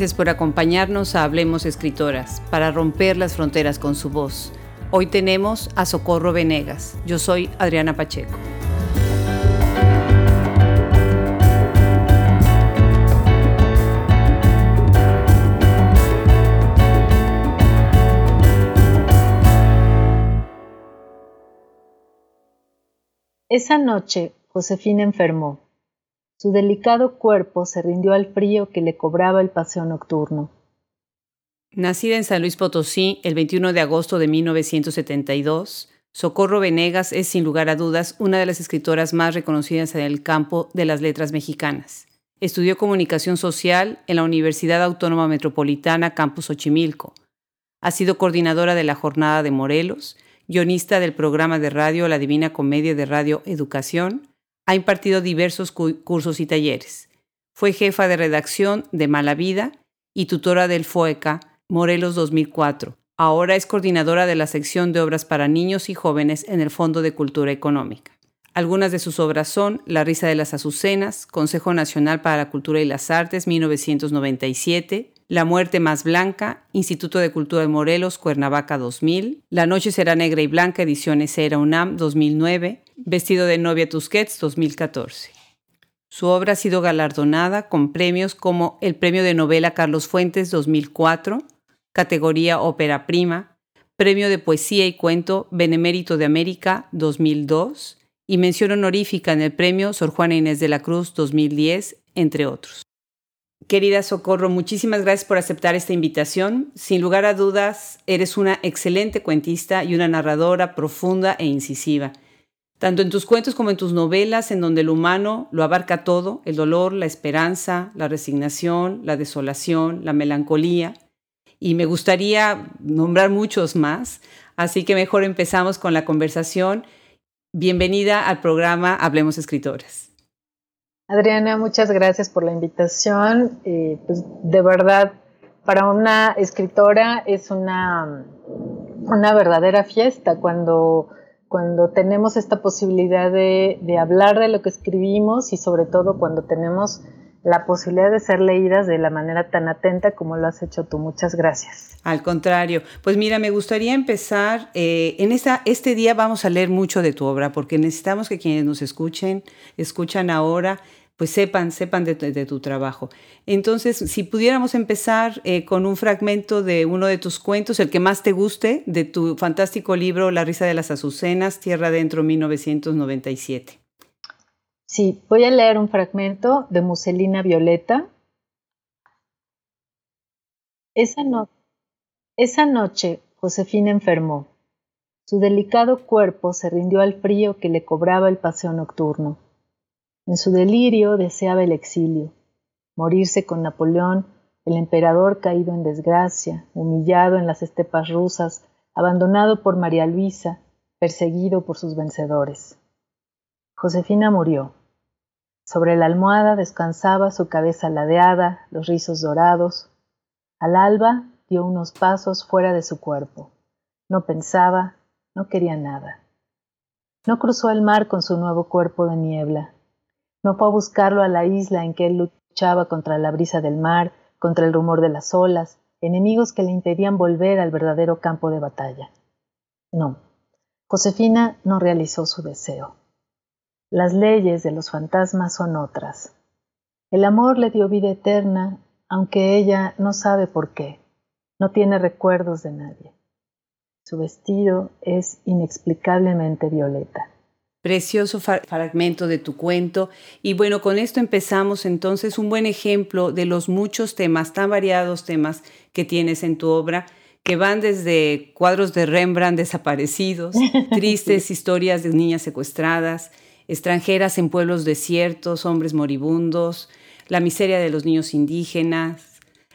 Gracias por acompañarnos a Hablemos Escritoras, para romper las fronteras con su voz. Hoy tenemos a Socorro Venegas. Yo soy Adriana Pacheco. Esa noche Josefina enfermó. Su delicado cuerpo se rindió al frío que le cobraba el paseo nocturno. Nacida en San Luis Potosí el 21 de agosto de 1972, Socorro Venegas es sin lugar a dudas una de las escritoras más reconocidas en el campo de las letras mexicanas. Estudió comunicación social en la Universidad Autónoma Metropolitana Campus Xochimilco. Ha sido coordinadora de la Jornada de Morelos guionista del programa de radio La Divina Comedia de Radio Educación, ha impartido diversos cursos y talleres. Fue jefa de redacción de Mala Vida y tutora del FOECA Morelos 2004. Ahora es coordinadora de la sección de obras para niños y jóvenes en el Fondo de Cultura Económica. Algunas de sus obras son La risa de las azucenas, Consejo Nacional para la Cultura y las Artes, 1997, La muerte más blanca, Instituto de Cultura de Morelos, Cuernavaca 2000, La noche será negra y blanca, ediciones Era UNAM 2009, Vestido de novia Tusquets 2014. Su obra ha sido galardonada con premios como el Premio de Novela Carlos Fuentes 2004, categoría Ópera Prima, Premio de Poesía y Cuento Benemérito de América 2002, y mención honorífica en el premio Sor Juana Inés de la Cruz 2010, entre otros. Querida Socorro, muchísimas gracias por aceptar esta invitación. Sin lugar a dudas, eres una excelente cuentista y una narradora profunda e incisiva, tanto en tus cuentos como en tus novelas, en donde el humano lo abarca todo, el dolor, la esperanza, la resignación, la desolación, la melancolía. Y me gustaría nombrar muchos más, así que mejor empezamos con la conversación Bienvenida al programa Hablemos Escritoras. Adriana, muchas gracias por la invitación. pues de verdad, para una escritora es una, una verdadera fiesta cuando, cuando tenemos esta posibilidad de, de hablar de lo que escribimos y sobre todo cuando tenemos la posibilidad de ser leídas de la manera tan atenta como lo has hecho tú. Muchas gracias. Al contrario, pues mira, me gustaría empezar, eh, en esta, este día vamos a leer mucho de tu obra, porque necesitamos que quienes nos escuchen, escuchan ahora, pues sepan, sepan de, tu trabajo. Entonces, si pudiéramos empezar eh, con un fragmento de uno de tus cuentos, el que más te guste, de tu fantástico libro La risa de las azucenas, Tierra Dentro, 1997. Sí, voy a leer un fragmento de Muselina Violeta. Esa noche Josefina enfermó. Su delicado cuerpo se rindió al frío que le cobraba el paseo nocturno. En su delirio deseaba el exilio, morirse con Napoleón, el emperador caído en desgracia, humillado en las estepas rusas, abandonado por María Luisa, perseguido por sus vencedores. Josefina murió. Sobre la almohada descansaba su cabeza ladeada, los rizos dorados. Al alba dio unos pasos fuera de su cuerpo. No pensaba, no quería nada. No cruzó el mar con su nuevo cuerpo de niebla. No fue a buscarlo a la isla en que él luchaba contra la brisa del mar, contra el rumor de las olas, enemigos que le impedían volver al verdadero campo de batalla. No, Josefina no realizó su deseo. Las leyes de los fantasmas son otras. El amor le dio vida eterna, aunque ella no sabe por qué. No tiene recuerdos de nadie. Su vestido es inexplicablemente violeta. Precioso fragmento de tu cuento. Y bueno, con esto empezamos entonces un buen ejemplo de los muchos temas, tan variados temas que tienes en tu obra, que van desde cuadros de Rembrandt desaparecidos, tristes historias de niñas secuestradas, extranjeras en pueblos desiertos, hombres moribundos, la miseria de los niños indígenas,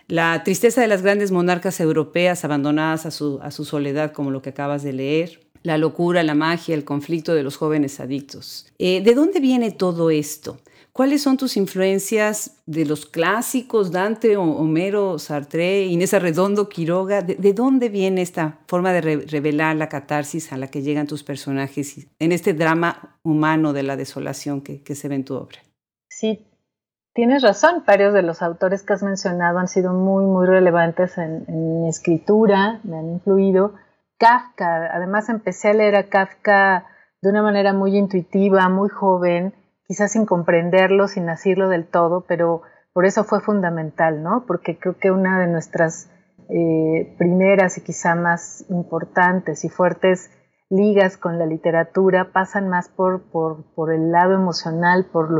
la tristeza de las grandes monarcas europeas abandonadas a su, a su soledad, como lo que acabas de leer, la locura, la magia, el conflicto de los jóvenes adictos. Eh, ¿De dónde viene todo esto? ¿Cuáles son tus influencias de los clásicos, Dante, Homero, Sartre, Inés Arredondo, Quiroga? ¿De, dónde viene esta forma de revelar la catarsis a la que llegan tus personajes en este drama humano de la desolación que, se ve en tu obra? Sí, tienes razón, varios de los autores que has mencionado han sido muy, muy relevantes en, mi escritura, me han influido. Kafka, además empecé a leer a Kafka de una manera muy intuitiva, muy joven, quizás sin comprenderlo, sin asirlo del todo, pero por eso fue fundamental, ¿no? Porque creo que una de nuestras eh, primeras y quizá más importantes y fuertes ligas con la literatura pasan más por, el lado emocional, por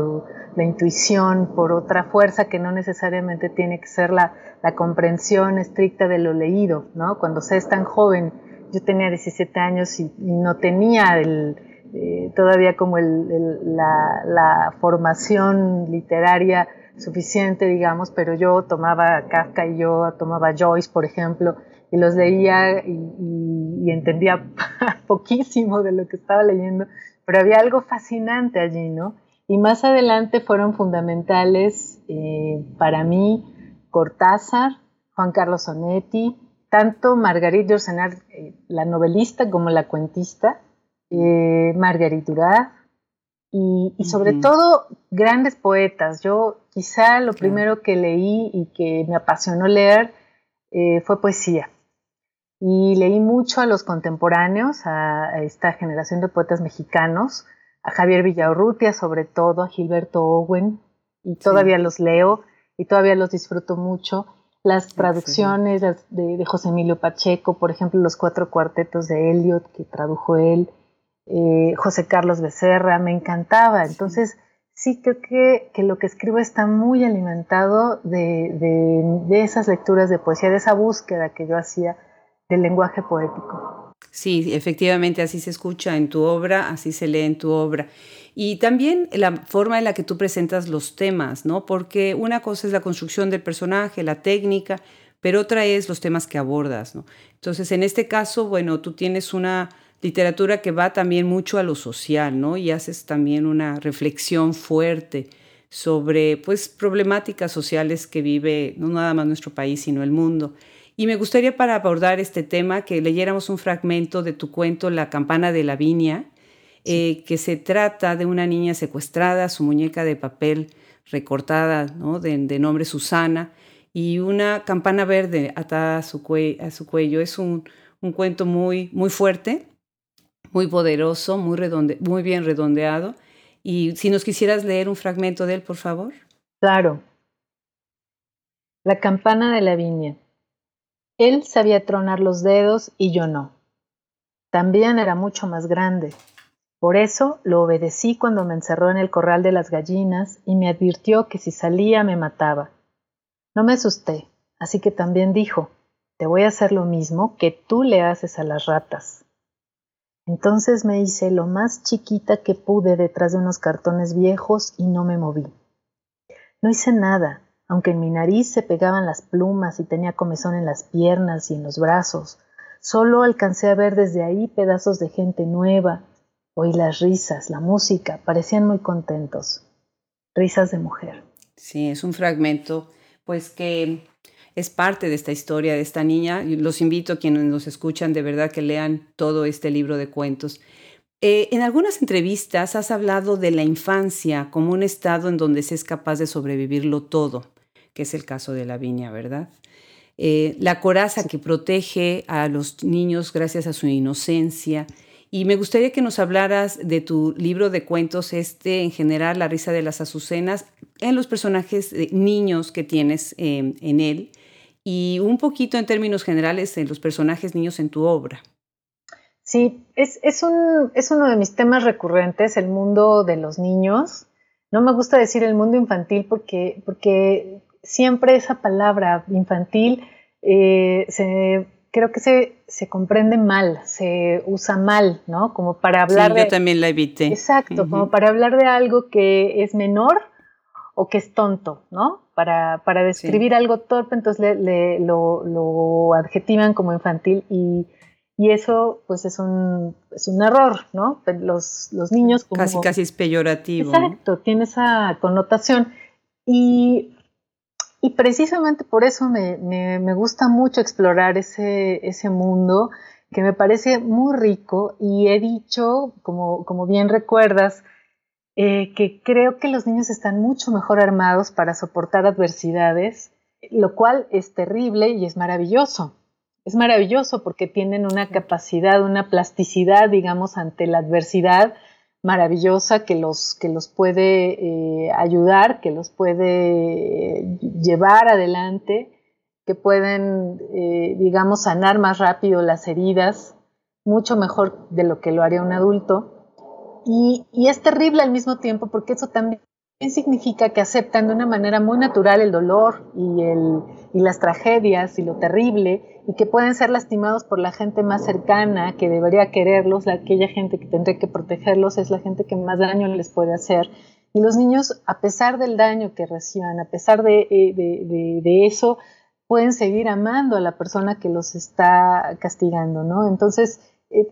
la intuición, por otra fuerza que no necesariamente tiene que ser la, comprensión estricta de lo leído, ¿no? Cuando se es tan joven, yo tenía 17 años y, no tenía eh, todavía como la, la, formación literaria suficiente, digamos, pero yo tomaba Kafka y yo tomaba Joyce, por ejemplo, y los leía y, entendía poquísimo de lo que estaba leyendo, pero había algo fascinante allí, ¿no? Y más adelante fueron fundamentales eh, para mí Cortázar, Juan Carlos Sonetti, tanto Marguerite Yourcenar, eh, la novelista como la cuentista, eh, Marguerite Duras, y, sobre todo grandes poetas. Yo quizá lo primero que leí y que me apasionó leer fue poesía. Y leí mucho a los contemporáneos, a, esta generación de poetas mexicanos, a Javier Villaurrutia sobre todo, a Gilberto Owen, y todavía los leo y todavía los disfruto mucho. Las traducciones de, José Emilio Pacheco, por ejemplo, los cuatro cuartetos de Eliot que tradujo él, eh, José Carlos Becerra, me encantaba. Entonces, sí creo que, que, lo que escribo está muy alimentado de, de, de esas lecturas de poesía, de esa búsqueda que yo hacía del lenguaje poético. Sí, efectivamente así se escucha en tu obra, así se lee en tu obra. Y también la forma en la que tú presentas los temas, ¿no? Porque una cosa es la construcción del personaje, la técnica, pero otra es los temas que abordas, ¿no? Entonces, en este caso, bueno, tú tienes una literatura que va también mucho a lo social, ¿no? Y haces también una reflexión fuerte sobre, pues, problemáticas sociales que vive no nada más nuestro país, sino el mundo. Y me gustaría para abordar este tema que leyéramos un fragmento de tu cuento La campana de la viña, eh, que se trata de una niña secuestrada, su muñeca de papel recortada, ¿no? de, nombre Susana, y una campana verde atada a su, a su cuello. Es un, cuento muy, muy fuerte, muy poderoso, muy, redonde muy bien redondeado. Y si nos quisieras leer un fragmento de él, por favor. Claro. La campana de la viña. Él sabía tronar los dedos y yo no. También era mucho más grande. Por eso lo obedecí cuando me encerró en el corral de las gallinas y me advirtió que si salía me mataba. No me asusté, así que también dijo, te voy a hacer lo mismo que tú le haces a las ratas. Entonces me hice lo más chiquita que pude detrás de unos cartones viejos y no me moví. No hice nada, aunque en mi nariz se pegaban las plumas y tenía comezón en las piernas y en los brazos. Solo alcancé a ver desde ahí pedazos de gente nueva. Oí las risas, la música, parecían muy contentos. Risas de mujer. Sí, es un fragmento, pues que es parte de esta historia de esta niña. Los invito a quienes nos escuchan de verdad que lean todo este libro de cuentos. Eh, en algunas entrevistas has hablado de la infancia como un estado en donde se es capaz de sobrevivirlo todo que es el caso de la viña, ¿verdad? Eh, la coraza que protege a los niños gracias a su inocencia. Y me gustaría que nos hablaras de tu libro de cuentos, este en general, La risa de las azucenas, en los personajes niños que tienes em, en él y un poquito en términos generales en los personajes niños en tu obra. Sí, es, es, un, es uno de mis temas recurrentes, el mundo de los niños. No me gusta decir el mundo infantil porque, porque siempre esa palabra infantil eh, se, creo que se, se, comprende mal, se usa mal, ¿no? Como para hablar sí, yo también la evité. Exacto, como para hablar de algo que es menor o que es tonto, ¿no? Para, para describir algo torpe, entonces le, lo, lo, adjetivan como infantil y, y, eso pues es un, es un error, ¿no? Los, los niños como... Casi, casi es peyorativo. Exacto, tiene esa connotación. Y y precisamente por eso me, gusta mucho explorar ese, ese, mundo que me parece muy rico y he dicho, como, como bien recuerdas, eh, que creo que los niños están mucho mejor armados para soportar adversidades, lo cual es terrible y es maravilloso. Es maravilloso porque tienen una capacidad, una plasticidad, digamos, ante la adversidad maravillosa que los, que los puede eh, ayudar, que los puede eh, llevar adelante, que pueden, digamos, sanar más rápido las heridas, mucho mejor de lo que lo haría un adulto. Y, es terrible al mismo tiempo porque eso también significa que aceptan de una manera muy natural el dolor y, el, y las tragedias y lo terrible y que pueden ser lastimados por la gente más cercana que debería quererlos, aquella gente que tendría que protegerlos es la gente que más daño les puede hacer. Y los niños, a pesar del daño que reciban, a pesar de, eh, de, eso, pueden seguir amando a la persona que los está castigando, ¿no? Entonces,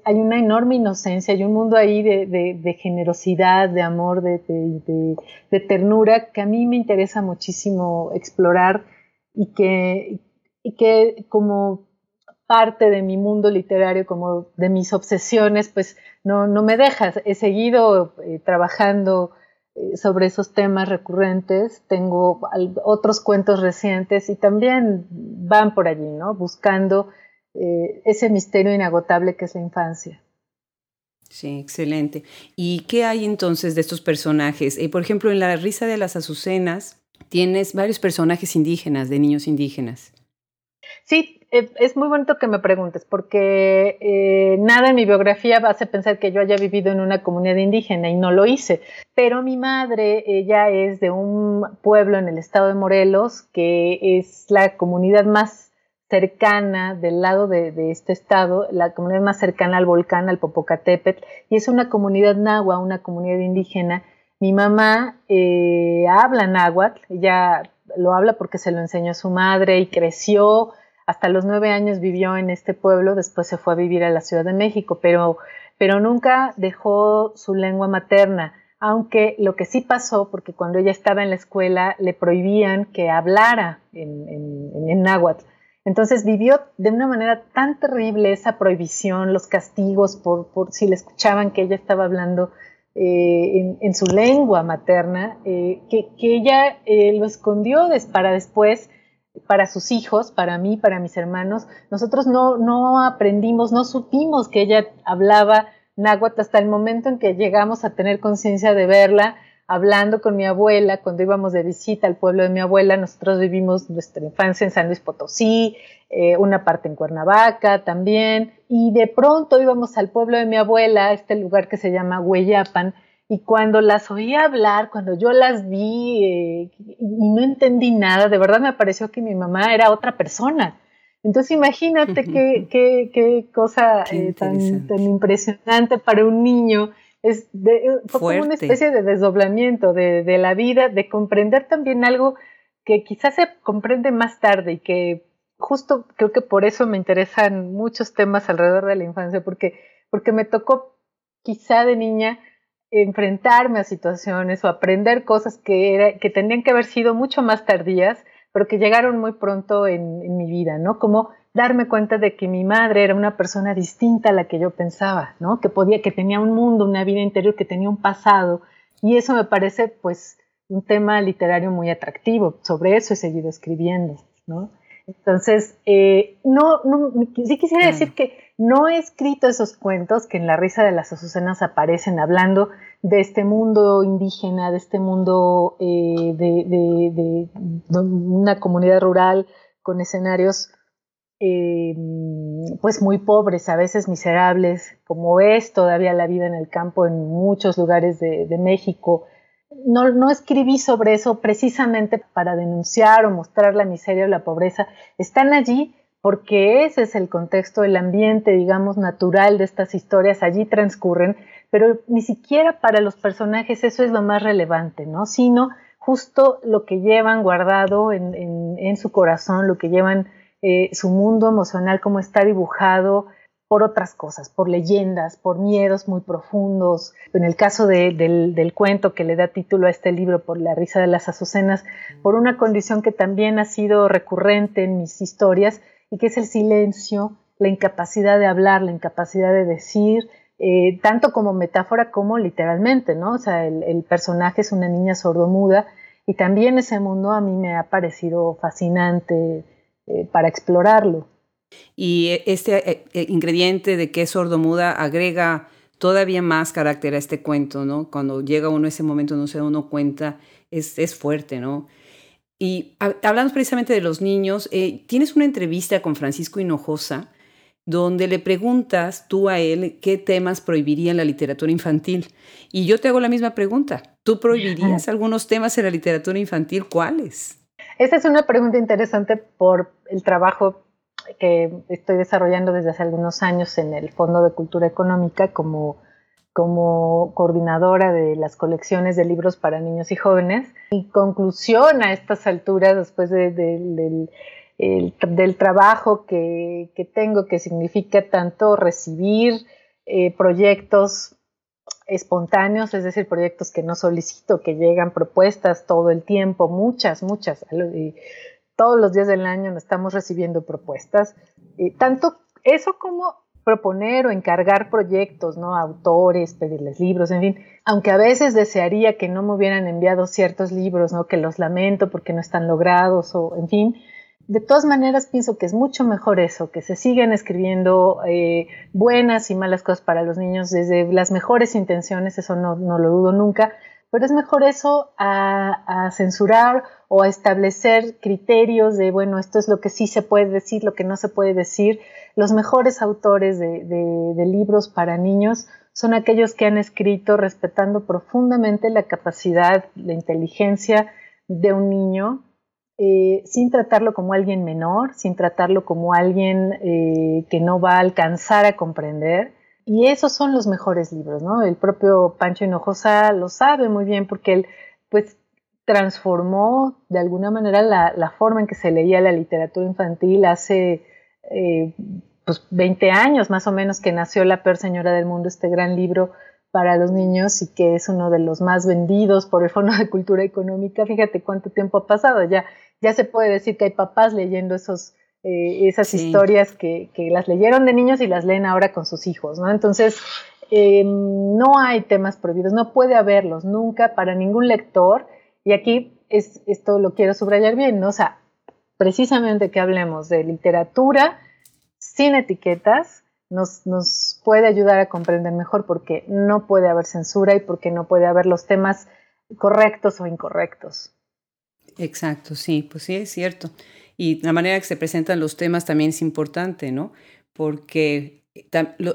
hay una enorme inocencia, hay un mundo ahí de, generosidad, de amor, de, ternura que a mí me interesa muchísimo explorar y que, que como parte de mi mundo literario, como de mis obsesiones, pues no, me dejas. He seguido eh, trabajando eh, sobre esos temas recurrentes, tengo otros cuentos recientes y también van por allí, ¿no? Buscando eh, ese misterio inagotable que es la infancia. Sí, excelente. ¿Y qué hay entonces de estos personajes? Eh, por ejemplo, en La risa de las azucenas tienes varios personajes indígenas, de niños indígenas. Sí, eh, es muy bonito que me preguntes, porque nada en mi biografía hace pensar que yo haya vivido en una comunidad indígena y no lo hice. Pero mi madre, ella es de un pueblo en el estado de Morelos, que es la comunidad más cercana del lado de, este estado, la comunidad más cercana al volcán, al Popocatépetl, y es una comunidad nahua, una comunidad indígena. Mi mamá eh, habla náhuatl, ella lo habla porque se lo enseñó a su madre y creció, hasta los nueve años vivió en este pueblo, después se fue a vivir a la Ciudad de México, pero, pero nunca dejó su lengua materna aunque lo que sí pasó, porque cuando ella estaba en la escuela le prohibían que hablara en, en, en náhuatl. Entonces vivió de una manera tan terrible esa prohibición, los castigos por, si le escuchaban que ella estaba hablando eh, en, su lengua materna, eh, que, ella eh, lo escondió para después, para sus hijos, para mí, para mis hermanos. Nosotros no, no aprendimos, no supimos que ella hablaba náhuatl hasta el momento en que llegamos a tener conciencia de verla hablando con mi abuela cuando íbamos de visita al pueblo de mi abuela. Nosotros vivimos nuestra infancia en San Luis Potosí, eh, una parte en Cuernavaca también, y de pronto íbamos al pueblo de mi abuela, este lugar que se llama Hueyapan, y cuando las oí hablar, cuando yo las vi eh, y no entendí nada, de verdad me pareció que mi mamá era otra persona. Entonces imagínate qué, qué, qué, cosa eh, tan, tan impresionante para un niño es de, como una especie de desdoblamiento de, de, la vida, de comprender también algo que quizás se comprende más tarde y que justo creo que por eso me interesan muchos temas alrededor de la infancia, porque, porque me tocó quizá de niña enfrentarme a situaciones o aprender cosas que, era, que tendrían que haber sido mucho más tardías, pero que llegaron muy pronto en, en mi vida, ¿no? Como darme cuenta de que mi madre era una persona distinta a la que yo pensaba, ¿no? Que podía, que tenía un mundo, una vida interior, que tenía un pasado. Y eso me parece, pues, un tema literario muy atractivo. Sobre eso he seguido escribiendo, ¿no? Entonces, eh, no, no, sí quisiera decir que no he escrito esos cuentos que en La risa de las azucenas aparecen hablando de este mundo indígena, de este mundo eh, de, una comunidad rural con escenarios Em, pues muy pobres, a veces miserables, como es todavía la vida en el campo en muchos lugares de, México. No, no, escribí sobre eso precisamente para denunciar o mostrar la miseria o la pobreza. Están allí porque ese es el contexto, el ambiente, digamos, natural de estas historias, allí transcurren, pero ni siquiera para los personajes eso es lo más relevante, ¿no? Sino justo lo que llevan guardado en, en su corazón, lo que llevan eh, su mundo emocional, como está dibujado por otras cosas, por leyendas, por miedos muy profundos. En el caso del, cuento que le da título a este libro, por la risa de las azucenas, por una condición que también ha sido recurrente en mis historias y que es el silencio, la incapacidad de hablar, la incapacidad de decir, eh, tanto como metáfora como literalmente, ¿no? O sea, el, personaje es una niña sordomuda y también ese mundo a mí me ha parecido fascinante eh, para explorarlo. Y este ingrediente de que es sordomuda agrega todavía más carácter a este cuento, ¿no? Cuando llega uno a ese momento no se da uno cuenta, es, es fuerte, ¿no? Y hablando precisamente de los niños, eh, tienes una entrevista con Francisco Hinojosa donde le preguntas tú a él qué temas prohibirían la literatura infantil. Y yo te hago la misma pregunta. ¿Tú prohibirías algunos temas en la literatura infantil? ¿Cuáles? Esa es una pregunta interesante por el trabajo que estoy desarrollando desde hace algunos años en el Fondo de Cultura Económica como como coordinadora de las colecciones de libros para niños y jóvenes. Mi conclusión a estas alturas, después del, trabajo que, tengo, que significa tanto recibir eh, proyectos espontáneos, es decir, proyectos que no solicito, que llegan propuestas todo el tiempo, muchas, muchas, todos los días del año estamos recibiendo propuestas, eh, tanto eso como proponer o encargar proyectos, ¿no? autores, pedirles libros, en fin, aunque a veces desearía que no me hubieran enviado ciertos libros, ¿no? Que los lamento porque no están logrados o, en fin, de todas maneras pienso que es mucho mejor eso, que se sigan escribiendo eh, buenas y malas cosas para los niños desde las mejores intenciones, eso no, no lo dudo nunca, pero es mejor eso a, censurar o a establecer criterios de, bueno, esto es lo que sí se puede decir, lo que no se puede decir. Los mejores autores de, libros para niños son aquellos que han escrito respetando profundamente la capacidad, la inteligencia de un niño, eh, sin tratarlo como alguien menor, sin tratarlo como alguien eh, que no va a alcanzar a comprender y esos son los mejores libros, ¿no? El propio Pancho Hinojosa lo sabe muy bien porque él, pues, transformó de alguna manera la, forma en que se leía la literatura infantil hace eh, pues 20 años más o menos que nació La peor señora del mundo, este gran libro para los niños y que es uno de los más vendidos por el Fondo de Cultura Económica. Fíjate cuánto tiempo ha pasado, ya, ya se puede decir que hay papás leyendo esos, eh, esas historias que, las leyeron de niños y las leen ahora con sus hijos, ¿no? Entonces, em, no hay temas prohibidos, no puede haberlos nunca para ningún lector. Y aquí es, esto lo quiero subrayar bien, ¿no? O sea, precisamente que hablemos de literatura sin etiquetas, nos, nos, puede ayudar a comprender mejor porque no puede haber censura y porque no puede haber los temas correctos o incorrectos. Exacto, sí, pues sí, es cierto. Y la manera que se presentan los temas también es importante, ¿no? Porque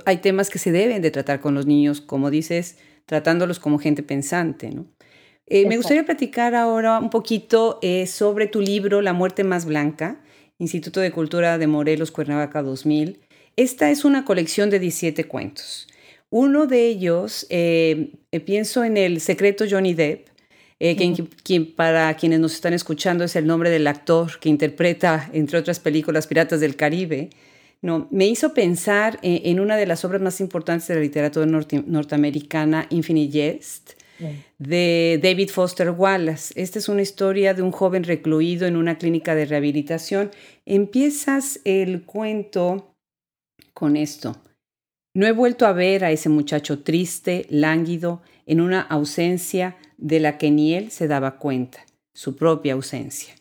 hay temas que se deben de tratar con los niños, como dices, tratándolos como gente pensante, ¿no? Eh, me gustaría platicar ahora un poquito eh, sobre tu libro La muerte más blanca, Instituto de Cultura de Morelos, Cuernavaca 2000. Esta es una colección de 17 cuentos. Uno de ellos, eh, pienso en el secreto Johnny Depp, eh, quien, para quienes nos están escuchando es el nombre del actor que interpreta, entre otras películas, Piratas del Caribe, no, me hizo pensar en, una de las obras más importantes de la literatura norteamericana, Infinite Jest, de David Foster Wallace. Esta es una historia de un joven recluido en una clínica de rehabilitación. Empiezas el cuento con esto. No he vuelto a ver a ese muchacho triste, lánguido, en una ausencia de la que ni él se daba cuenta, su propia ausencia.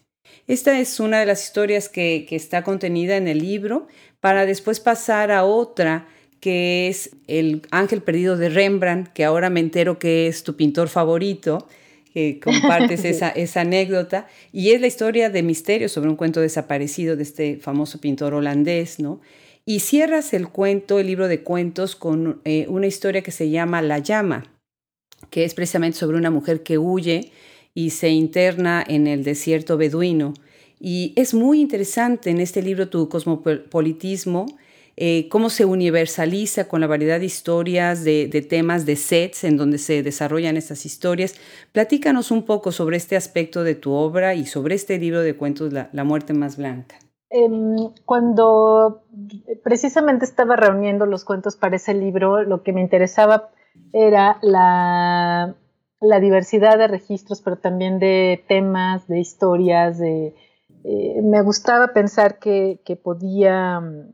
Esta es una de las historias que, está contenida en el libro para después pasar a otra que es El Ángel Perdido de Rembrandt, que ahora me entero que es tu pintor favorito, que compartes esa, esa, anécdota, y es la historia de misterio sobre un cuento desaparecido de este famoso pintor holandés, ¿no? Y cierras el cuento, el libro de cuentos, con eh, una historia que se llama La llama, que es precisamente sobre una mujer que huye y se interna en el desierto beduino. Y es muy interesante en este libro tu cosmopolitismo, eh, cómo se universaliza con la variedad de historias, de, temas, de sets en donde se desarrollan estas historias. Platícanos un poco sobre este aspecto de tu obra y sobre este libro de cuentos, La, muerte más blanca. Em, cuando precisamente estaba reuniendo los cuentos para ese libro, lo que me interesaba era la, diversidad de registros, pero también de temas, de historias, eh, me gustaba pensar que, podía mm,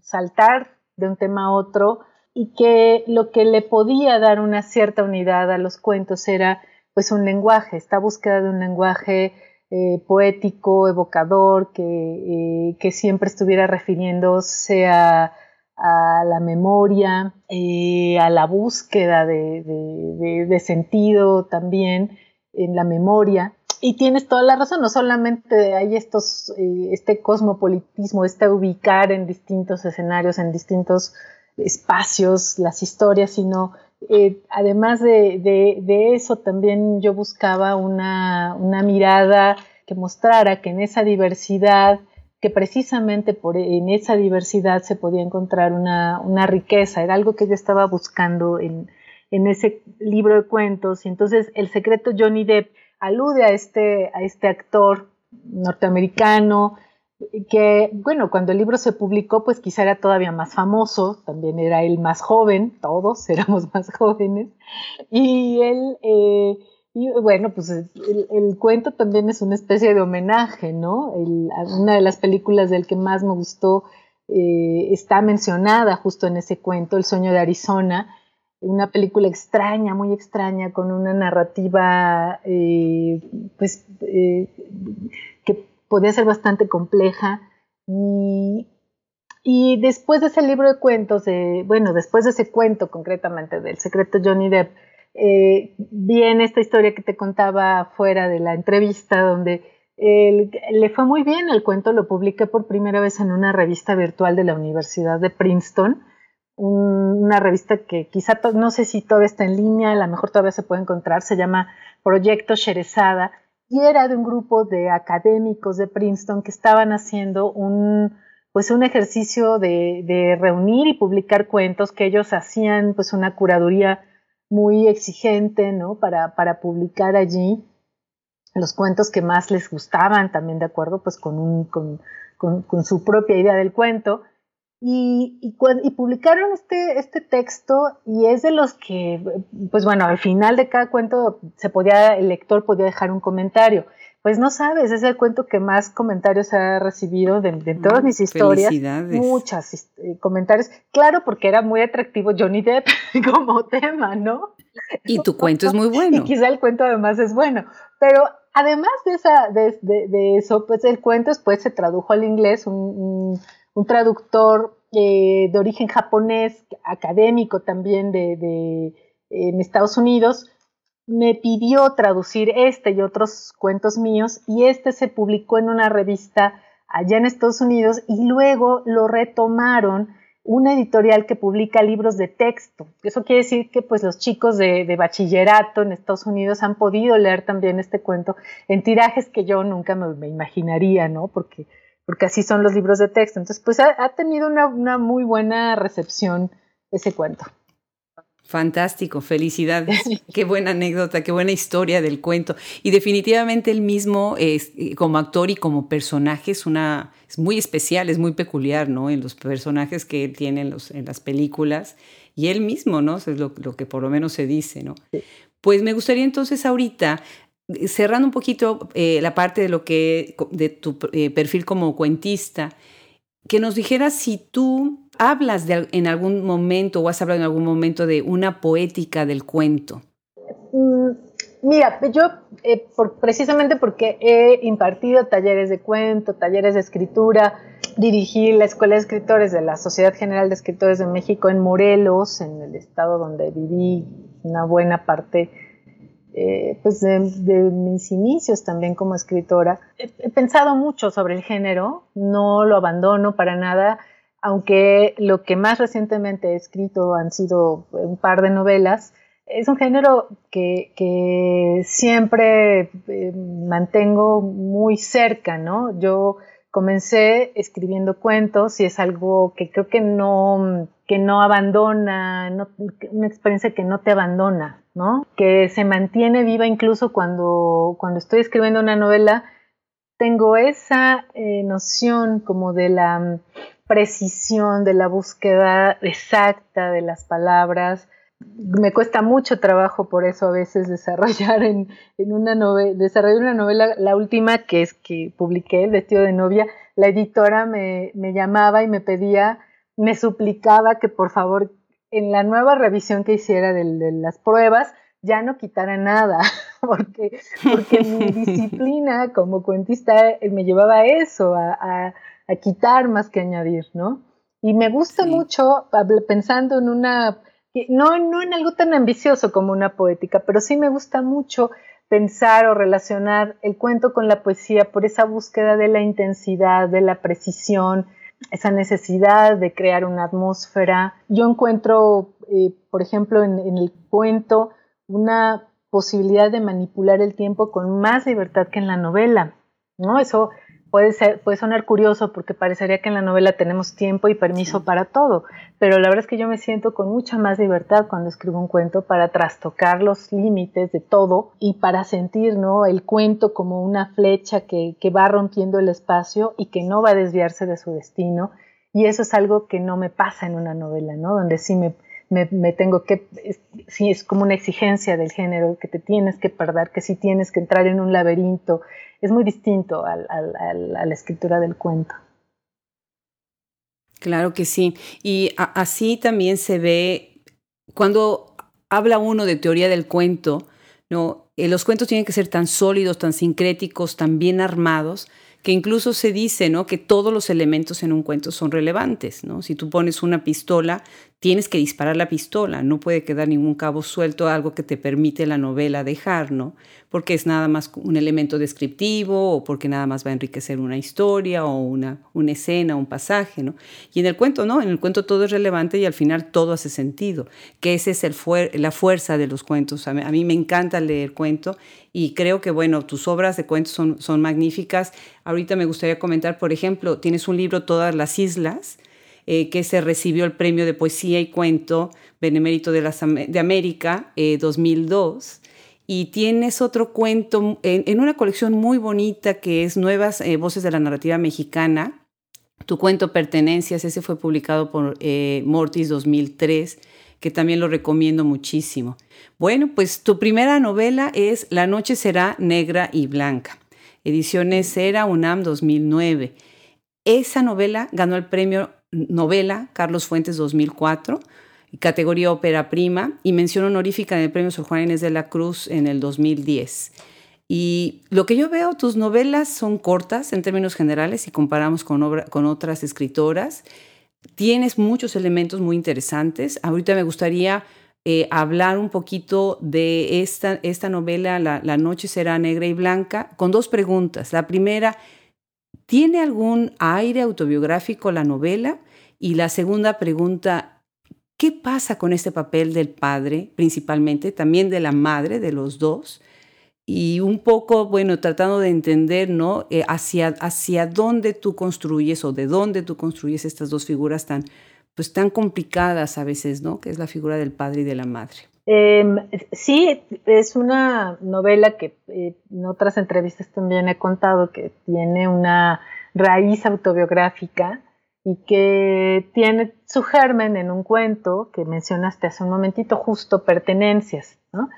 saltar de un tema a otro y que lo que le podía dar una cierta unidad a los cuentos era pues un lenguaje, esta búsqueda de un lenguaje eh, poético, evocador, que, eh, que, siempre estuviera refiriéndose a, a la memoria, eh, a la búsqueda de, sentido también en la memoria. Y tienes toda la razón, no solamente hay estos, este cosmopolitismo, este ubicar en distintos escenarios, en distintos espacios las historias, sino eh, además de, eso también yo buscaba una, mirada que mostrara que en esa diversidad, que precisamente por, en esa diversidad se podía encontrar una, riqueza, era algo que yo estaba buscando en, en, ese libro de cuentos. Y entonces el secreto Johnny Depp alude a este, a este actor norteamericano que, bueno, cuando el libro se publicó, pues quizá era todavía más famoso, también era él más joven, todos éramos más jóvenes, y él, eh, y bueno, pues el, cuento también es una especie de homenaje, ¿no? una de las películas del que más me gustó eh, está mencionada justo en ese cuento, El sueño de Arizona, una película extraña, muy extraña, con una narrativa, eh, pues, que podía ser bastante compleja. Y, después de ese libro de cuentos, bueno, después de ese cuento concretamente del secreto Johnny Depp, eh, viene esta historia que te contaba fuera de la entrevista, donde le fue muy bien el cuento, lo publiqué por primera vez en una revista virtual de la Universidad de Princeton, una revista que quizá no sé si todavía está en línea, a lo mejor todavía se puede encontrar, se llama Proyecto Sherezada, y era de un grupo de académicos de Princeton que estaban haciendo un, pues un ejercicio de, reunir y publicar cuentos que ellos hacían pues una curaduría muy exigente ¿no? para, para publicar allí los cuentos que más les gustaban también de acuerdo pues con, un, con, con su propia idea del cuento y, y, publicaron este, este texto y es de los que, pues bueno, al final de cada cuento se podía, el lector podía dejar un comentario. Pues no sabes, es el cuento que más comentarios ha recibido de, todas mis historias. Muchos eh, comentarios. Claro, porque era muy atractivo Johnny Depp como tema, ¿no? Y tu cuento es muy bueno. Y quizá el cuento además es bueno. Pero además de, esa, de, de, eso, pues el cuento después se tradujo al inglés, un un traductor eh, de origen japonés, académico también de, en Estados Unidos, me pidió traducir este y otros cuentos míos y este se publicó en una revista allá en Estados Unidos y luego lo retomaron una editorial que publica libros de texto. Eso quiere decir que pues los chicos de, bachillerato en Estados Unidos han podido leer también este cuento en tirajes que yo nunca me, imaginaría, ¿no? Porque porque así son los libros de texto. Entonces, pues ha, tenido una, muy buena recepción ese cuento. Fantástico, felicidades. qué buena anécdota, qué buena historia del cuento. Y definitivamente él mismo, es, como actor y como personaje, es, una, es muy especial, es muy peculiar, ¿no? En los personajes que él tiene en, los, en las películas. Y él mismo, ¿no? es lo, lo, que por lo menos se dice, ¿no? Pues me gustaría entonces ahorita cerrando un poquito eh, la parte de lo que de tu eh, perfil como cuentista, que nos dijeras si tú hablas de, en algún momento o has hablado en algún momento de una poética del cuento. Mm, mira, yo eh, precisamente porque he impartido talleres de cuento, talleres de escritura, dirigí la Escuela de Escritores de la Sociedad General de Escritores de México en Morelos, en el estado donde viví una buena parte eh, pues de, mis inicios también como escritora. He, pensado mucho sobre el género, no lo abandono para nada, aunque lo que más recientemente he escrito han sido un par de novelas. Es un género que, siempre eh, mantengo muy cerca, ¿no? Yo comencé escribiendo cuentos y es algo que creo que no, que no abandona, una experiencia que no te abandona, que se mantiene viva incluso cuando, cuando estoy escribiendo una novela, tengo esa eh, noción como de la mm, precisión, de la búsqueda exacta de las palabras. Me cuesta mucho trabajo por eso a veces desarrollar en, una novela, desarrollar una novela, la última que es que publiqué, El vestido de novia, la editora me, me llamaba y me pedía, me suplicaba que por favor en la nueva revisión que hiciera de, las pruebas ya no quitara nada, porque, porque mi disciplina como cuentista me llevaba a eso, a, quitar más que añadir, ¿no? Y me gusta mucho, pensando en una, no, no en algo tan ambicioso como una poética, pero sí me gusta mucho pensar o relacionar el cuento con la poesía por esa búsqueda de la intensidad, de la precisión, esa necesidad de crear una atmósfera. Yo encuentro, eh, por ejemplo, en, en, el cuento una posibilidad de manipular el tiempo con más libertad que en la novela, ¿no? Eso puede, ser, puede sonar curioso porque parecería que en la novela tenemos tiempo y permiso para todo, pero la verdad es que yo me siento con mucha más libertad cuando escribo un cuento para trastocar los límites de todo y para sentir ¿no? el cuento como una flecha que, que va rompiendo el espacio y que no va a desviarse de su destino. Y eso es algo que no me pasa en una novela, ¿no? Donde sí me, me, tengo que, sí es como una exigencia del género, que te tienes que perder, que si tienes que entrar en un laberinto, es muy distinto a la escritura del cuento. Claro que sí, y así también se ve cuando habla uno de teoría del cuento, ¿no? Eh, los cuentos tienen que ser tan sólidos, tan sincréticos, tan bien armados, que incluso se dice ¿no? que todos los elementos en un cuento son relevantes. ¿no? Si tú pones una pistola, tienes que disparar la pistola, no puede quedar ningún cabo suelto, algo que te permite la novela dejar, ¿no? porque es nada más un elemento descriptivo o porque nada más va a enriquecer una historia o una, una escena, un pasaje. ¿no? Y en el cuento no, en el cuento todo es relevante y al final todo hace sentido, que esa es el la fuerza de los cuentos. A mí, me encanta leer cuento y creo que, bueno, tus obras de cuentos son, son magníficas. Ahorita me gustaría comentar, por ejemplo, tienes un libro, Todas las Islas, eh, que se recibió el premio de poesía y cuento Benemérito de, de América 2002. Eh, y tienes otro cuento en, una colección muy bonita que es Nuevas eh, Voces de la Narrativa Mexicana. Tu cuento Pertenencias, ese fue publicado por Mortis 2003, que también lo recomiendo muchísimo. Bueno, pues tu primera novela es La noche será negra y blanca. Ediciones Era UNAM 2009. Esa novela ganó el premio novela Carlos Fuentes 2004, categoría ópera prima, y mención honorífica en el premio Sor Juan Inés de la Cruz en el 2010. Y lo que yo veo, tus novelas son cortas en términos generales si comparamos con, con otras escritoras. Tienes muchos elementos muy interesantes. Ahorita me gustaría eh, hablar un poquito de esta, esta novela, la, la Noche será negra y blanca, con dos preguntas. La primera, ¿Tiene algún aire autobiográfico la novela? Y la segunda pregunta, ¿qué pasa con este papel del padre principalmente, también de la madre, de los dos? Y un poco, bueno, tratando de entender, ¿no? Eh, hacia, hacia dónde tú construyes o de dónde tú construyes estas dos figuras tan, pues tan complicadas a veces, ¿no? Que es la figura del padre y de la madre. Em, sí, es una novela que eh, en otras entrevistas también he contado que tiene una raíz autobiográfica y que tiene su germen en un cuento que mencionaste hace un momentito, justo Pertenencias, ¿no?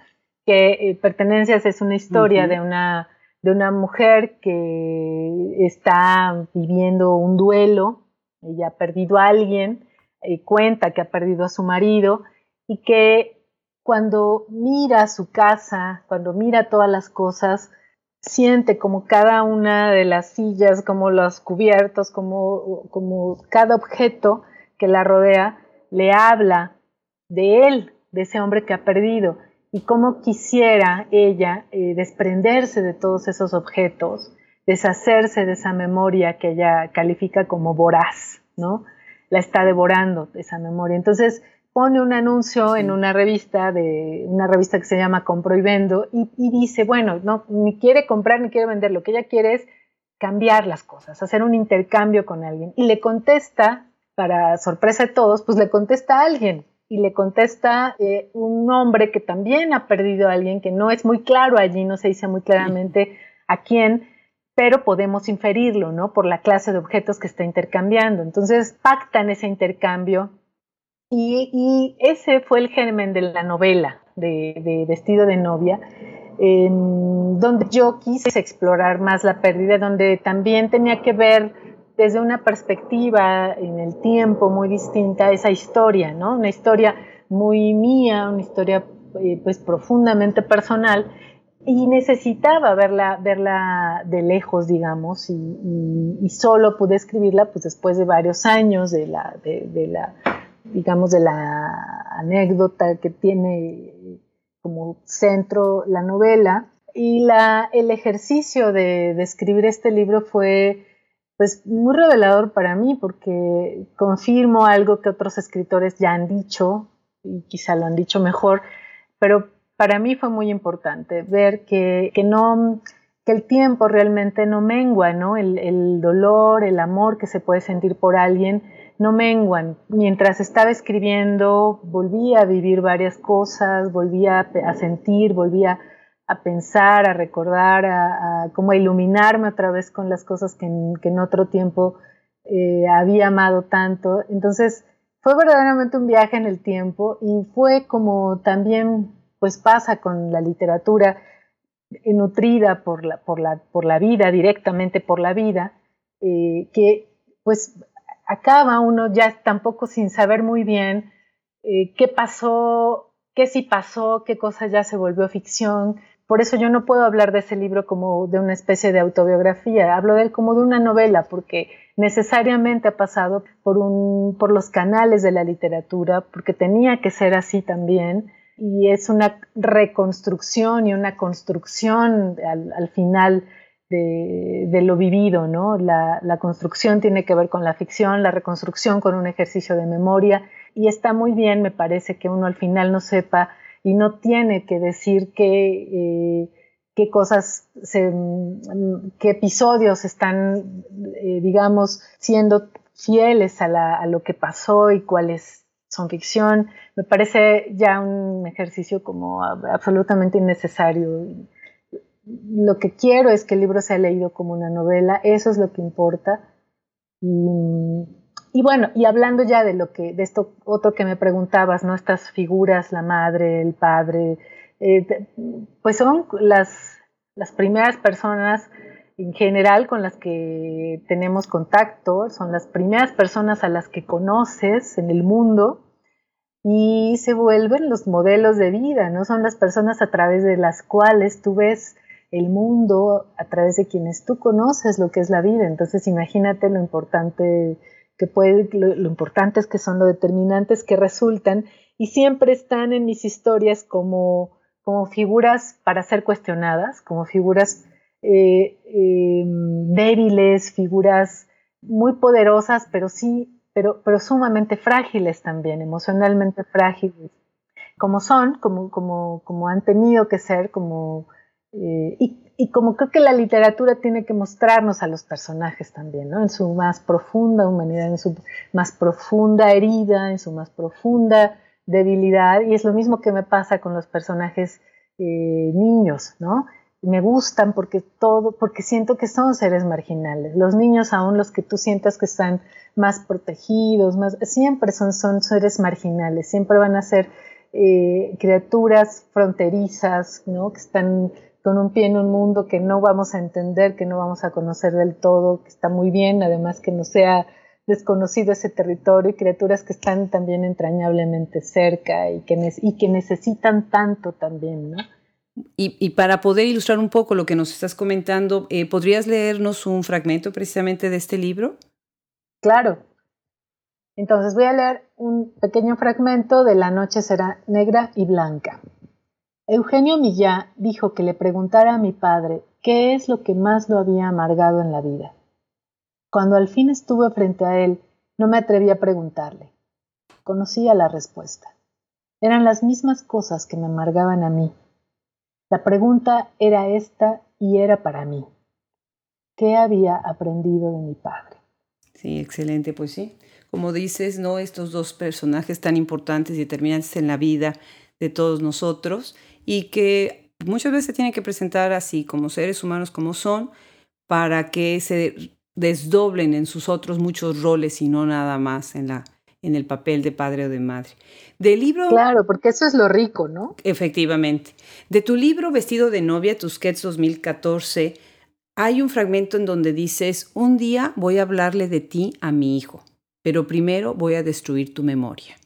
que eh, Pertenencias es una historia de, una, de una mujer que está viviendo un duelo, ella ha perdido a alguien, y cuenta que ha perdido a su marido y que cuando mira su casa, cuando mira todas las cosas, siente como cada una de las sillas, como los cubiertos, como, como cada objeto que la rodea, le habla de él, de ese hombre que ha perdido, y cómo quisiera ella eh, desprenderse de todos esos objetos, deshacerse de esa memoria que ella califica como voraz, ¿no? La está devorando esa memoria. Entonces, pone un anuncio en una revista de una revista que se llama Compro y Vendo y, dice, bueno, no ni quiere comprar ni quiere vender, lo que ella quiere es cambiar las cosas, hacer un intercambio con alguien y le contesta, para sorpresa de todos, pues le contesta a alguien y le contesta eh, un hombre que también ha perdido a alguien que no es muy claro allí, no se dice muy claramente a quién, pero podemos inferirlo, ¿no? Por la clase de objetos que está intercambiando. Entonces pactan ese intercambio y, ese fue el germen de la novela de, Vestido de novia, donde yo quise explorar más la pérdida, donde también tenía que ver desde una perspectiva en el tiempo muy distinta esa historia, ¿no? Una historia muy mía, una historia eh, pues profundamente personal y necesitaba verla, verla de lejos, digamos, y, solo pude escribirla pues después de varios años de la, de, la, digamos, de la anécdota que tiene como centro la novela. Y la, el ejercicio de, de escribir este libro fue pues muy revelador para mí porque confirmo algo que otros escritores ya han dicho y quizá lo han dicho mejor, pero para mí fue muy importante ver que, no que el tiempo realmente no mengua, ¿no? El, dolor, el amor que se puede sentir por alguien no menguan. Mientras estaba escribiendo, volvía a vivir varias cosas, volvía a, sentir, volvía a pensar, a recordar, a, como a iluminarme otra vez con las cosas que en, otro tiempo eh, había amado tanto. Entonces, fue verdaderamente un viaje en el tiempo y fue como también pues pasa con la literatura nutrida por la, por la, por la vida, directamente por la vida, eh, que pues acaba uno ya tampoco sin saber muy bien eh, qué pasó, qué sí pasó, qué cosa ya se volvió ficción. Por eso yo no puedo hablar de ese libro como de una especie de autobiografía, hablo de él como de una novela, porque necesariamente ha pasado por, un, por los canales de la literatura, porque tenía que ser así también y es una reconstrucción y una construcción al, final de, lo vivido, ¿no? La, construcción tiene que ver con la ficción, la reconstrucción con un ejercicio de memoria y está muy bien, me parece, que uno al final no sepa y no tiene que decir qué, eh, cosas, qué episodios están, eh, digamos, siendo fieles a, a lo que pasó y cuáles son ficción, me parece ya un ejercicio como absolutamente innecesario. Lo que quiero es que el libro sea leído como una novela, eso es lo que importa. Y, bueno, y hablando ya de lo que, de esto otro que me preguntabas, ¿no? Estas figuras, la madre, el padre, eh, pues son las, las primeras personas en general con las que tenemos contacto, son las primeras personas a las que conoces en el mundo y se vuelven los modelos de vida, ¿no? Son las personas a través de las cuales tú ves el mundo, a través de quienes tú conoces lo que es la vida. Entonces imagínate lo importante que puede, lo, lo importantes que son, lo determinantes que resultan y siempre están en mis historias como, como figuras para ser cuestionadas, como figuras eh, em, débiles, figuras muy poderosas, pero sí, pero, pero sumamente frágiles también, emocionalmente frágiles, como son, como, como, como han tenido que ser, como, eh, y, como creo que la literatura tiene que mostrarnos a los personajes también, ¿no? En su más profunda humanidad, en su más profunda herida, en su más profunda debilidad, y es lo mismo que me pasa con los personajes eh, niños, ¿no? me gustan porque todo, porque siento que son seres marginales. Los niños, aún los que tú sientas que están más protegidos, más, siempre son, son seres marginales, siempre van a ser eh, criaturas fronterizas, ¿no? que están con un pie en un mundo que no vamos a entender, que no vamos a conocer del todo, que está muy bien, además que no sea desconocido ese territorio y criaturas que están también entrañablemente cerca y que, y que necesitan tanto también, ¿no? Y, para poder ilustrar un poco lo que nos estás comentando, eh, ¿podrías leernos un fragmento precisamente de este libro? Claro. Entonces voy a leer un pequeño fragmento de La noche será negra y blanca. Eugenio Millá dijo que le preguntara a mi padre qué es lo que más lo había amargado en la vida. Cuando al fin estuve frente a él, no me atreví a preguntarle. Conocía la respuesta. Eran las mismas cosas que me amargaban a mí la pregunta era esta y era para mí. ¿Qué había aprendido de mi padre? Sí, excelente, pues sí. Como dices, ¿no? Estos dos personajes tan importantes y determinantes en la vida de todos nosotros y que muchas veces se tienen que presentar así, como seres humanos como son, para que se desdoblen en sus otros muchos roles y no nada más en la en el papel de padre o de madre. Del libro... Claro, porque eso es lo rico, ¿no? Efectivamente. De tu libro Vestido de novia, Tusquets 2014, Hay un fragmento en donde dices, un día voy a hablarle de ti a mi hijo, pero primero voy a destruir tu memoria.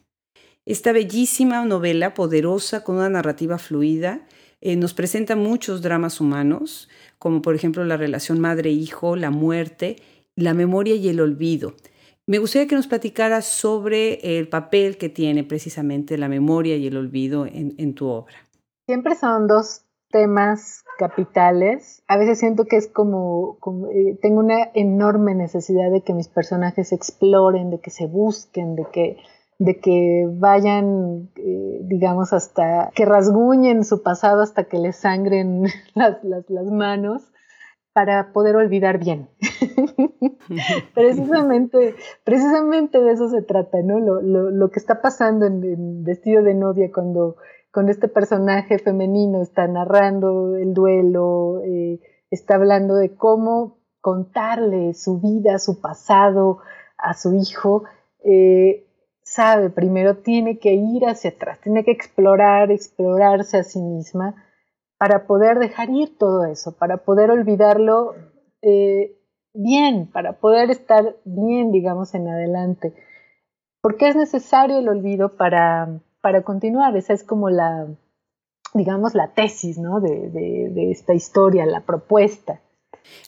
Esta bellísima novela, poderosa, con una narrativa fluida, eh, nos presenta muchos dramas humanos, como por ejemplo la relación madre-hijo, la muerte, la memoria y el olvido. Me gustaría que nos platicaras sobre el papel que tiene precisamente la memoria y el olvido en, tu obra. Siempre son dos temas capitales. A veces siento que es como, eh, tengo una enorme necesidad de que mis personajes exploren, de que se busquen, de que, de que vayan, eh, digamos, hasta que rasguñen su pasado hasta que les sangren las, las, manos para poder olvidar bien. precisamente, precisamente de eso se trata, ¿no? Lo, lo, lo que está pasando en, Vestido de Novia cuando este personaje femenino está narrando el duelo, eh, está hablando de cómo contarle su vida, su pasado a su hijo, eh, sabe, primero tiene que ir hacia atrás, tiene que explorar, explorarse a sí misma para poder dejar ir todo eso, para poder olvidarlo eh, bien, para poder estar bien, digamos, en adelante. Porque es necesario el olvido para, para continuar. Esa es como la, digamos, la tesis ¿no? de, esta historia, la propuesta.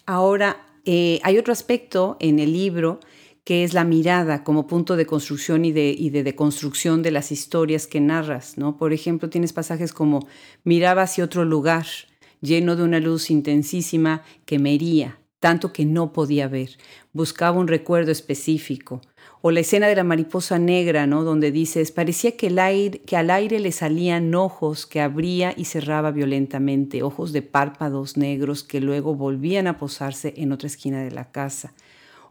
Ahora, eh, hay otro aspecto en el libro que es la mirada como punto de construcción y de, deconstrucción de las historias que narras, ¿no? Por ejemplo, tienes pasajes como miraba hacia otro lugar, lleno de una luz intensísima que me hería, tanto que no podía ver, buscaba un recuerdo específico, o la escena de la mariposa negra, ¿no? Donde dices, parecía que, el aire, que al aire le salían ojos que abría y cerraba violentamente, ojos de párpados negros que luego volvían a posarse en otra esquina de la casa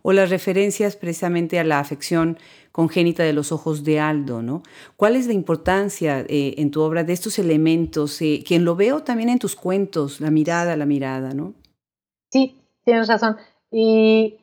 o las referencias precisamente a la afección congénita de los ojos de Aldo, ¿no? ¿Cuál es la importancia eh, en tu obra de estos elementos? Eh, quien lo veo también en tus cuentos, la mirada, la mirada, ¿no? Sí, tienes razón. Y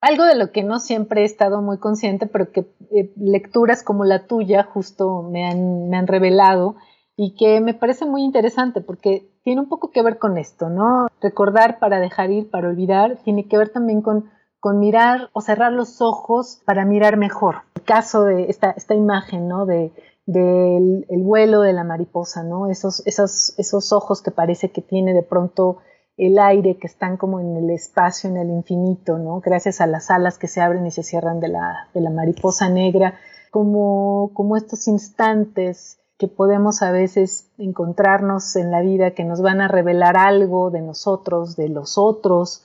algo de lo que no siempre he estado muy consciente, pero que eh, lecturas como la tuya justo me han, me han revelado y que me parece muy interesante porque tiene un poco que ver con esto, ¿no? Recordar para dejar ir, para olvidar, tiene que ver también con con mirar o cerrar los ojos para mirar mejor. El caso de esta, esta imagen, ¿no? De, del el vuelo de la mariposa, ¿no? Esos, esos, esos ojos que parece que tiene de pronto el aire, que están como en el espacio, en el infinito, ¿no? Gracias a las alas que se abren y se cierran de la, de la mariposa negra, como, como estos instantes que podemos a veces encontrarnos en la vida que nos van a revelar algo de nosotros, de los otros,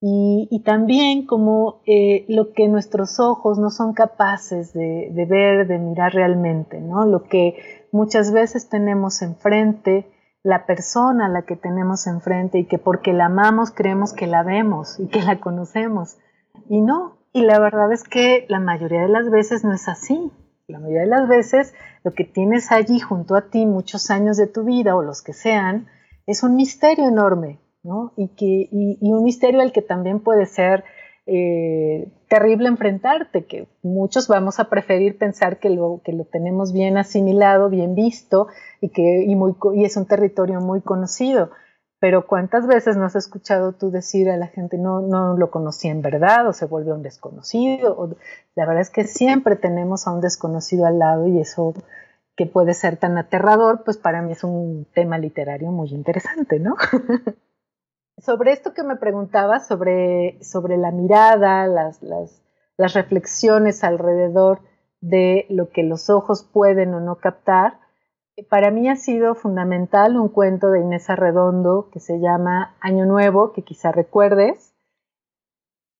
y, también como eh, lo que nuestros ojos no son capaces de, ver, de mirar realmente, ¿no? Lo que muchas veces tenemos enfrente, la persona a la que tenemos enfrente y que porque la amamos creemos que la vemos y que la conocemos. Y no, y la verdad es que la mayoría de las veces no es así. La mayoría de las veces lo que tienes allí junto a ti muchos años de tu vida o los que sean es un misterio enorme y, que, y, un misterio al que también puede ser eh, terrible enfrentarte, que muchos vamos a preferir pensar que lo, que lo tenemos bien asimilado, bien visto y que y muy, y es un territorio muy conocido. Pero ¿cuántas veces no has escuchado tú decir a la gente no, no lo conocí en verdad o se vuelve un desconocido? la verdad es que siempre tenemos a un desconocido al lado y eso que puede ser tan aterrador, pues para mí es un tema literario muy interesante, ¿no? sobre esto que me preguntaba, sobre, sobre la mirada, las, las, las, reflexiones alrededor de lo que los ojos pueden o no captar, para mí ha sido fundamental un cuento de Inés Arredondo que se llama Año Nuevo, que quizá recuerdes.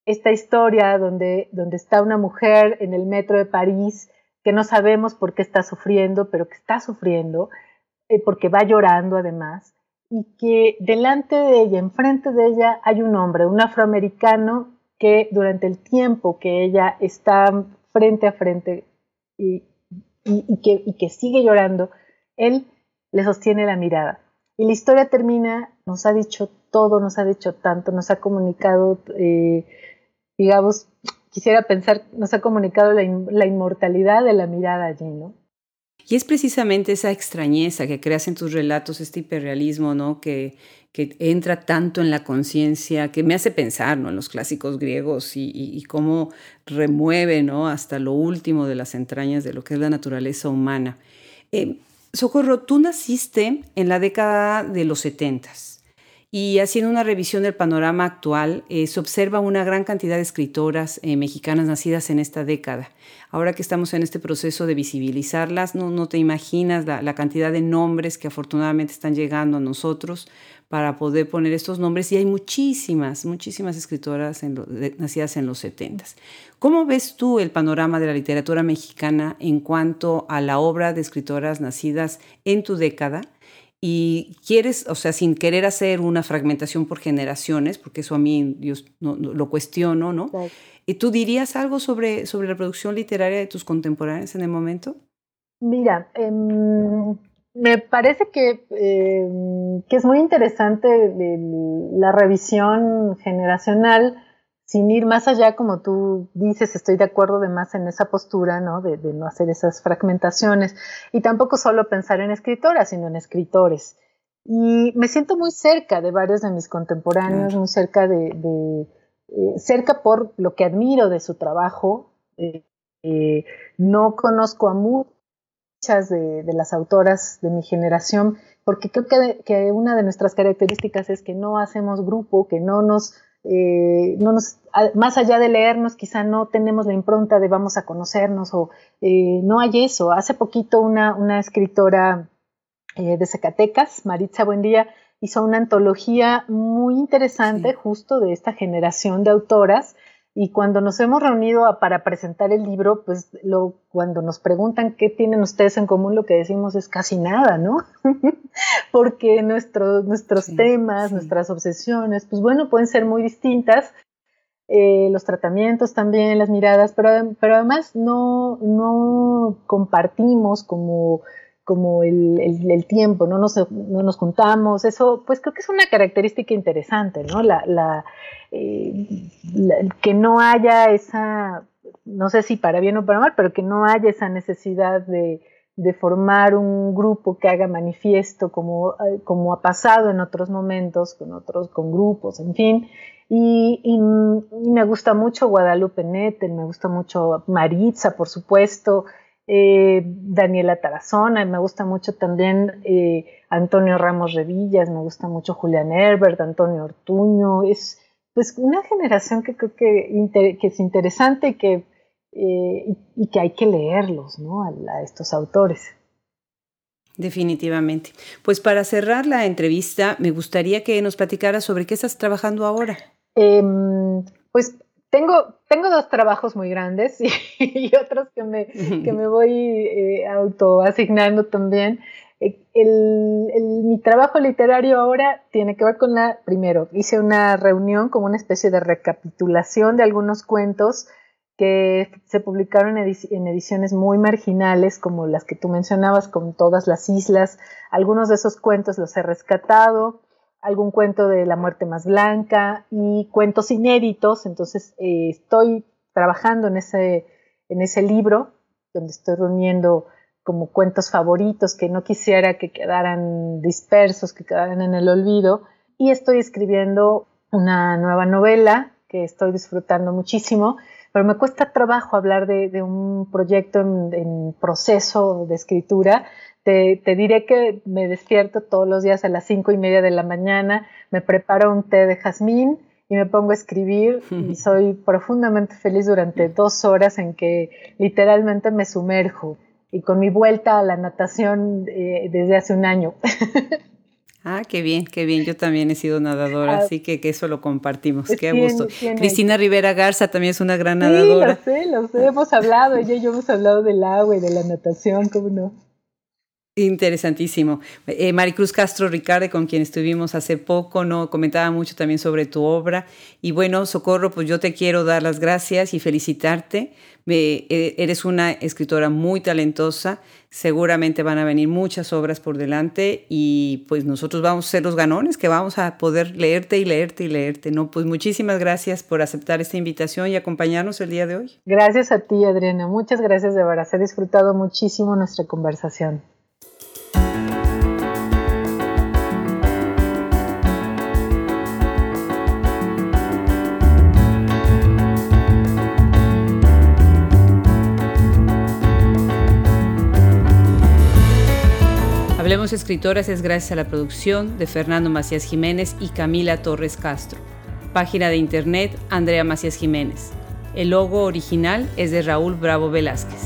Esta historia donde, donde está una mujer en el metro de París que no sabemos por qué está sufriendo, pero que está sufriendo, eh, porque va llorando además y que delante de ella, enfrente de ella, hay un hombre, un afroamericano, que durante el tiempo que ella está frente a frente y, que, sigue llorando, él le sostiene la mirada. Y la historia termina, nos ha dicho todo, nos ha dicho tanto, nos ha comunicado, eh, digamos, quisiera pensar, nos ha comunicado la, la, inmortalidad de la mirada allí, ¿no? Y es precisamente esa extrañeza que creas en tus relatos, este hiperrealismo, ¿no? Que, que entra tanto en la conciencia, que me hace pensar ¿no? en los clásicos griegos y, cómo remueve ¿no? hasta lo último de las entrañas de lo que es la naturaleza humana. Eh, Socorro, tú naciste en la década de los setentas. Y haciendo una revisión del panorama actual, eh, se observa una gran cantidad de escritoras eh, mexicanas nacidas en esta década. Ahora que estamos en este proceso de visibilizarlas, no, te imaginas la, cantidad de nombres que afortunadamente están llegando a nosotros para poder poner estos nombres. Y hay muchísimas, muchísimas escritoras nacidas en los 70. ¿Cómo ves tú el panorama de la literatura mexicana en cuanto a la obra de escritoras nacidas en tu década? Y quieres, o sea, sin querer hacer una fragmentación por generaciones, porque eso a mí yo no, lo cuestiono, ¿no? ¿Y tú dirías algo sobre, sobre la producción literaria de tus contemporáneos en el momento? Mira, em, me parece que, em, que, es muy interesante la revisión generacional sin ir más allá, como tú dices, estoy de acuerdo de más en esa postura, ¿no? De, no hacer esas fragmentaciones y tampoco solo pensar en escritoras, sino en escritores. Y me siento muy cerca de varios de mis contemporáneos, muy cerca de, eh, cerca por lo que admiro de su trabajo. Eh, eh, no conozco a muchas de, las autoras de mi generación, porque creo que, que una de nuestras características es que no hacemos grupo, que no nos eh, no nos, más allá de leernos, quizá no tenemos la impronta de vamos a conocernos o eh, no hay eso. Hace poquito una, una escritora eh, de Zacatecas, Maritza Buendía, hizo una antología muy interesante justo de esta generación de autoras y cuando nos hemos reunido para presentar el libro, pues lo, cuando nos preguntan qué tienen ustedes en común, lo que decimos es casi nada, ¿no? Porque nuestros nuestros temas, nuestras obsesiones, pues bueno, pueden ser muy distintas. Eh, los tratamientos también, las miradas, pero, pero además no, no compartimos como como el, el, tiempo, no nos, no nos juntamos, eso pues creo que es una característica interesante, ¿no? La, eh, la, que no haya esa, no sé si para bien o para mal, pero que no haya esa necesidad de, de formar un grupo que haga manifiesto como, eh, como ha pasado en otros momentos, con otros, con grupos, en fin. Y, y, me gusta mucho Guadalupe Nettel, me gusta mucho Maritza, por supuesto, eh, Daniela Tarazona, me gusta mucho también eh, Antonio Ramos Revillas, me gusta mucho Julián Herbert, Antonio Ortuño, es pues una generación que creo que, que es interesante y que, eh, y, que hay que leerlos, ¿no? A, estos autores. Definitivamente. Pues para cerrar la entrevista, me gustaría que nos platicara sobre qué estás trabajando ahora. Em, pues tengo, tengo dos trabajos muy grandes y, otros que me, que me voy eh, autoasignando también. Eh, el, mi trabajo literario ahora tiene que ver con la, primero, hice una reunión como una especie de recapitulación de algunos cuentos que se publicaron en ediciones muy marginales, como las que tú mencionabas, con todas las islas. Algunos de esos cuentos los he rescatado, algún cuento de la muerte más blanca y cuentos inéditos. Entonces eh, estoy trabajando en ese, en ese libro, donde estoy reuniendo como cuentos favoritos que no quisiera que quedaran dispersos, que quedaran en el olvido. Y estoy escribiendo una nueva novela que estoy disfrutando muchísimo, pero me cuesta trabajo hablar de, un proyecto en, en, proceso de escritura te, diré que me despierto todos los días a las cinco y media de la mañana, me preparo un té de jazmín y me pongo a escribir y soy profundamente feliz durante dos horas en que literalmente me sumerjo y con mi vuelta a la natación eh, desde hace un año. Ah, qué bien, qué bien. Yo también he sido nadadora, ah, así que, que, eso lo compartimos. Qué gusto. Cristina Rivera Garza también es una gran nadadora. Sí, lo sé, lo sé. Hemos hablado, ella y yo hemos hablado del agua y de la natación, ¿cómo no? Interesantísimo. Eh, Maricruz Castro Ricardo, con quien estuvimos hace poco, no comentaba mucho también sobre tu obra. Y bueno, Socorro, pues yo te quiero dar las gracias y felicitarte. Eh, eres una escritora muy talentosa. Seguramente van a venir muchas obras por delante y pues nosotros vamos a ser los ganones que vamos a poder leerte y leerte y leerte. No, pues muchísimas gracias por aceptar esta invitación y acompañarnos el día de hoy. Gracias a ti, Adriana. Muchas gracias de verdad. He disfrutado muchísimo nuestra conversación. Hablemos Escritoras es gracias a la producción de Fernando Macías Jiménez y Camila Torres Castro. Página de internet Andrea Macías Jiménez. El logo original es de Raúl Bravo Velázquez.